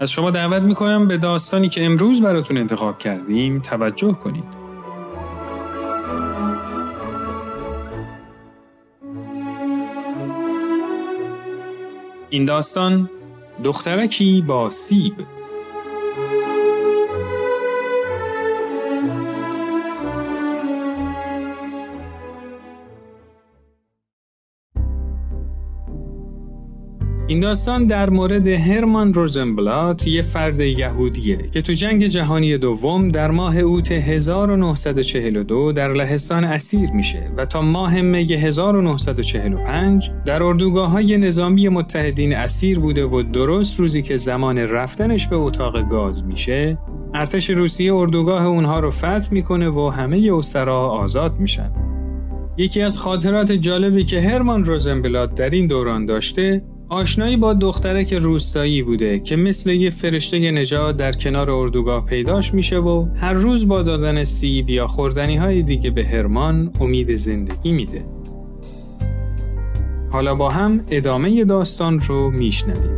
از شما دعوت می‌کنم به داستانی که امروز براتون انتخاب کردیم توجه کنید. این داستان دخترکی با سیب این داستان در مورد هرمان روزنبلات یه فرد یهودیه که تو جنگ جهانی دوم در ماه اوت 1942 در لهستان اسیر میشه و تا ماه می 1945 در اردوگاه های نظامی متحدین اسیر بوده و درست روزی که زمان رفتنش به اتاق گاز میشه ارتش روسیه اردوگاه اونها رو فتح می‌کنه و همه اسرا آزاد میشن. یکی از خاطرات جالبی که هرمان روزنبلات در این دوران داشته آشنایی با دخترک روستایی بوده که مثل یه فرشته نجات در کنار اردوگاه پیداش میشه و هر روز با دادن سیب یا خوردنی های دیگه به هرمان امید زندگی میده. حالا با هم ادامه داستان رو میشنویم.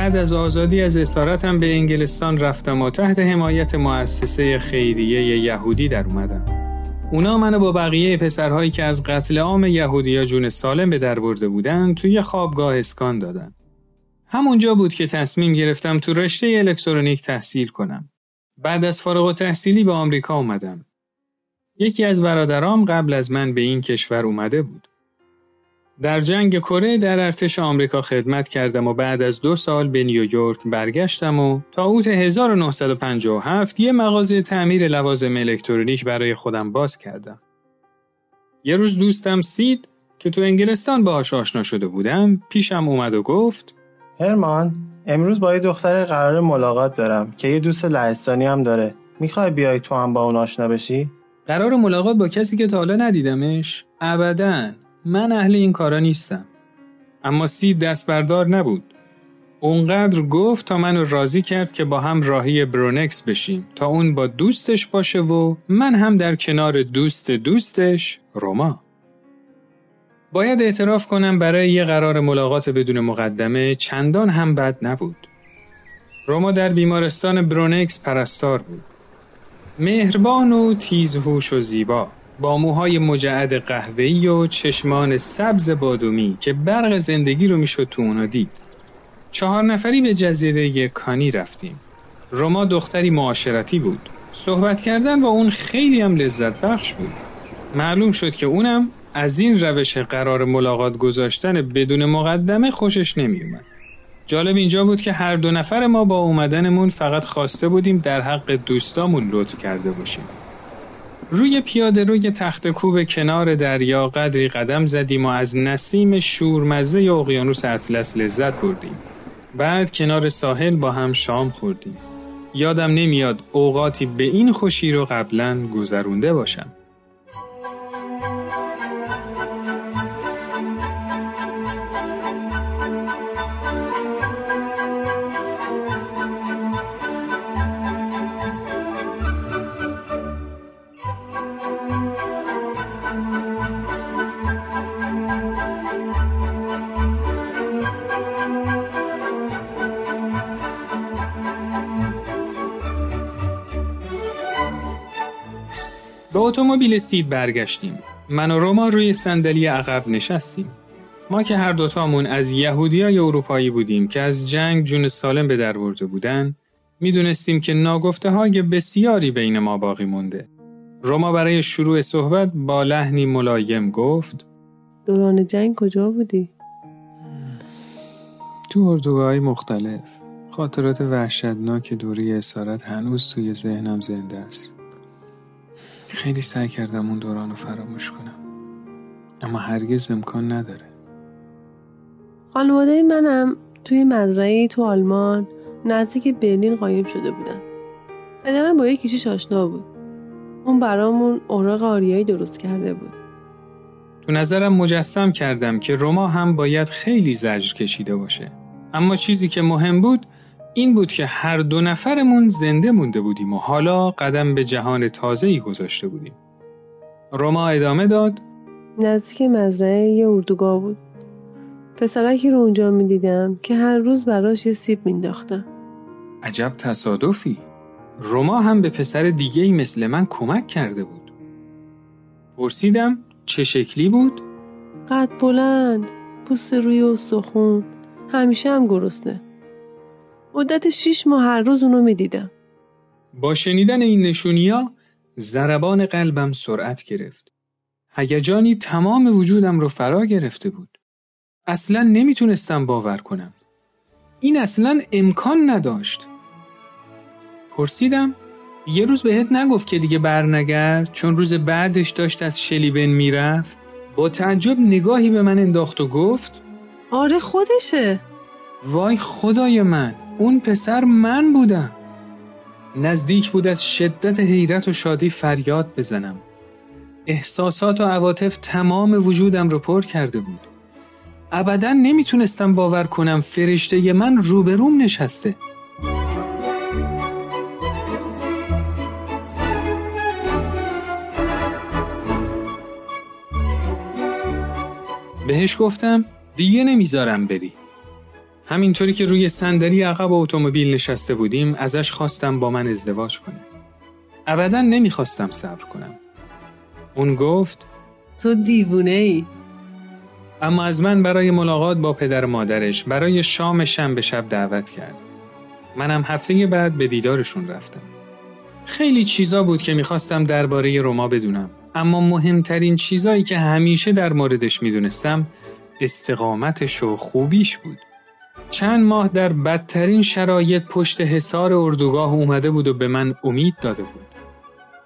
بعد از آزادی از اسارتم به انگلستان رفتم و تحت حمایت مؤسسه خیریه یهودی در اومدم. اونا منو با بقیه پسرهایی که از قتل عام یهودیا جون سالم به در برده بودن توی خوابگاه اسکان دادن. همونجا بود که تصمیم گرفتم تو رشته الکترونیک تحصیل کنم. بعد از فارغ و تحصیلی به آمریکا اومدم. یکی از برادرام قبل از من به این کشور اومده بود. در جنگ کره در ارتش آمریکا خدمت کردم و بعد از دو سال به نیویورک برگشتم و تا اوت 1957 یه مغازه تعمیر لوازم الکترونیک برای خودم باز کردم. یه روز دوستم سید که تو انگلستان باهاش آشنا شده بودم پیشم اومد و گفت هرمان امروز با یه دختر قرار ملاقات دارم که یه دوست لهستانی هم داره می‌خوای بیای تو هم با اون آشنا بشی؟ قرار ملاقات با کسی که تا حالا ندیدمش؟ ابدا من اهل این کارا نیستم. اما سید دست بردار نبود. اونقدر گفت تا منو راضی کرد که با هم راهی برونکس بشیم تا اون با دوستش باشه و من هم در کنار دوست دوستش روما. باید اعتراف کنم برای یه قرار ملاقات بدون مقدمه چندان هم بد نبود. روما در بیمارستان برونکس پرستار بود. مهربان و تیزهوش و زیبا. با موهای مجعد قهوه‌ای و چشمان سبز بادومی که برق زندگی رو می‌شد تو اونا دید. چهار نفری به جزیره کانی رفتیم. روما دختری معاشرتی بود. صحبت کردن با اون خیلی هم لذت بخش بود. معلوم شد که اونم از این روش قرار ملاقات گذاشتن بدون مقدمه خوشش نمیومد. جالب اینجا بود که هر دو نفر ما با اومدنمون فقط خواسته بودیم در حق دوستامون لطف کرده باشیم. روی پیاده روی تخت کوب کنار دریا قدری قدم زدیم و از نسیم شورمزه اقیانوس اطلس لذت بردیم. بعد کنار ساحل با هم شام خوردیم. یادم نمیاد اوقاتی به این خوشی رو قبلا گذرونده باشم. به اتومبیل سید برگشتیم. من و روما روی صندلی عقب نشستیم. ما که هر دوتامون از یهودیای اروپایی بودیم که از جنگ جون سالم به در برده بودن، می‌دونستیم که ناگفته های بسیاری بین ما باقی مونده. روما برای شروع صحبت با لحنی ملایم گفت دوران جنگ کجا بودی؟ تو اردوگاه مختلف خاطرات وحشتناک دوری اسارت هنوز توی ذهنم زنده است. خیلی سعی کردم اون دوران رو فراموش کنم. اما هرگز امکان نداره. خانواده منم توی مزرعه تو آلمان نزدیک برلین قایم شده بودن. پدرم با یک کشیش آشنا بود. اون برامون اوراق آریایی درست کرده بود. تو نظرم مجسم کردم که روما هم باید خیلی زجر کشیده باشه. اما چیزی که مهم بود این بود که هر دو نفرمون زنده مونده بودیم و حالا قدم به جهان تازه‌ای گذاشته بودیم. روما ادامه داد. نزدیک مزرعه یه اردوگاه بود. پسرکی رو اونجا می‌دیدم که هر روز براش یه سیب مینداختم عجب تصادفی. روما هم به پسر دیگه ای مثل من کمک کرده بود. پرسیدم چه شکلی بود؟ قد بلند پوست روی استخون همیشه هم گرسنه. مدت شیش ماه هر روز اونو می‌دیدم. با شنیدن این نشونیا ضربان قلبم سرعت گرفت. هیجانی تمام وجودم رو فرا گرفته بود. اصلا نمی‌تونستم باور کنم. این اصلا امکان نداشت. پرسیدم یه روز بهت نگفت که دیگه برنگرد چون روز بعدش داشت از شلیبن می‌رفت؟ با تعجب نگاهی به من انداخت و گفت آره خودشه. وای خدای من. اون پسر من بودم. نزدیک بود از شدت حیرت و شادی فریاد بزنم. احساسات و عواطف تمام وجودم رو پر کرده بود. ابدا نمی‌تونستم باور کنم فرشته من روبروم نشسته. بهش گفتم دیگه نمی‌ذارم بری. همینطوری که روی صندلی عقب اتومبیل نشسته بودیم ازش خواستم با من ازدواج کنه. ابدا نمی‌خواستم صبر کنم. اون گفت تو دیوونه ای. اما از من برای ملاقات با پدر مادرش برای شام شنبه شب دعوت کرد. منم هفته بعد به دیدارشون رفتم. خیلی چیزا بود که می‌خواستم درباره روما بدونم. اما مهمترین چیزایی که همیشه در موردش می‌دونستم استقامتش و خوبیش بود. چند ماه در بدترین شرایط پشت حصار اردوگاه اومده بود و به من امید داده بود.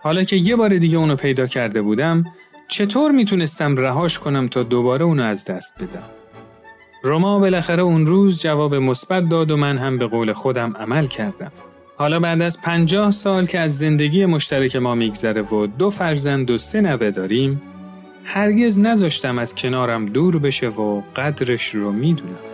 حالا که یه بار دیگه اونو پیدا کرده بودم چطور می‌تونستم رهاش کنم تا دوباره اونو از دست بدم؟ روما بالاخره اون روز جواب مثبت داد و من هم به قول خودم عمل کردم. حالا بعد از پنجاه سال که از زندگی مشترک ما میگذره و دو فرزند و سه نوه داریم هرگز نذاشتم از کنارم دور بشه و قدرش رو می‌دونم.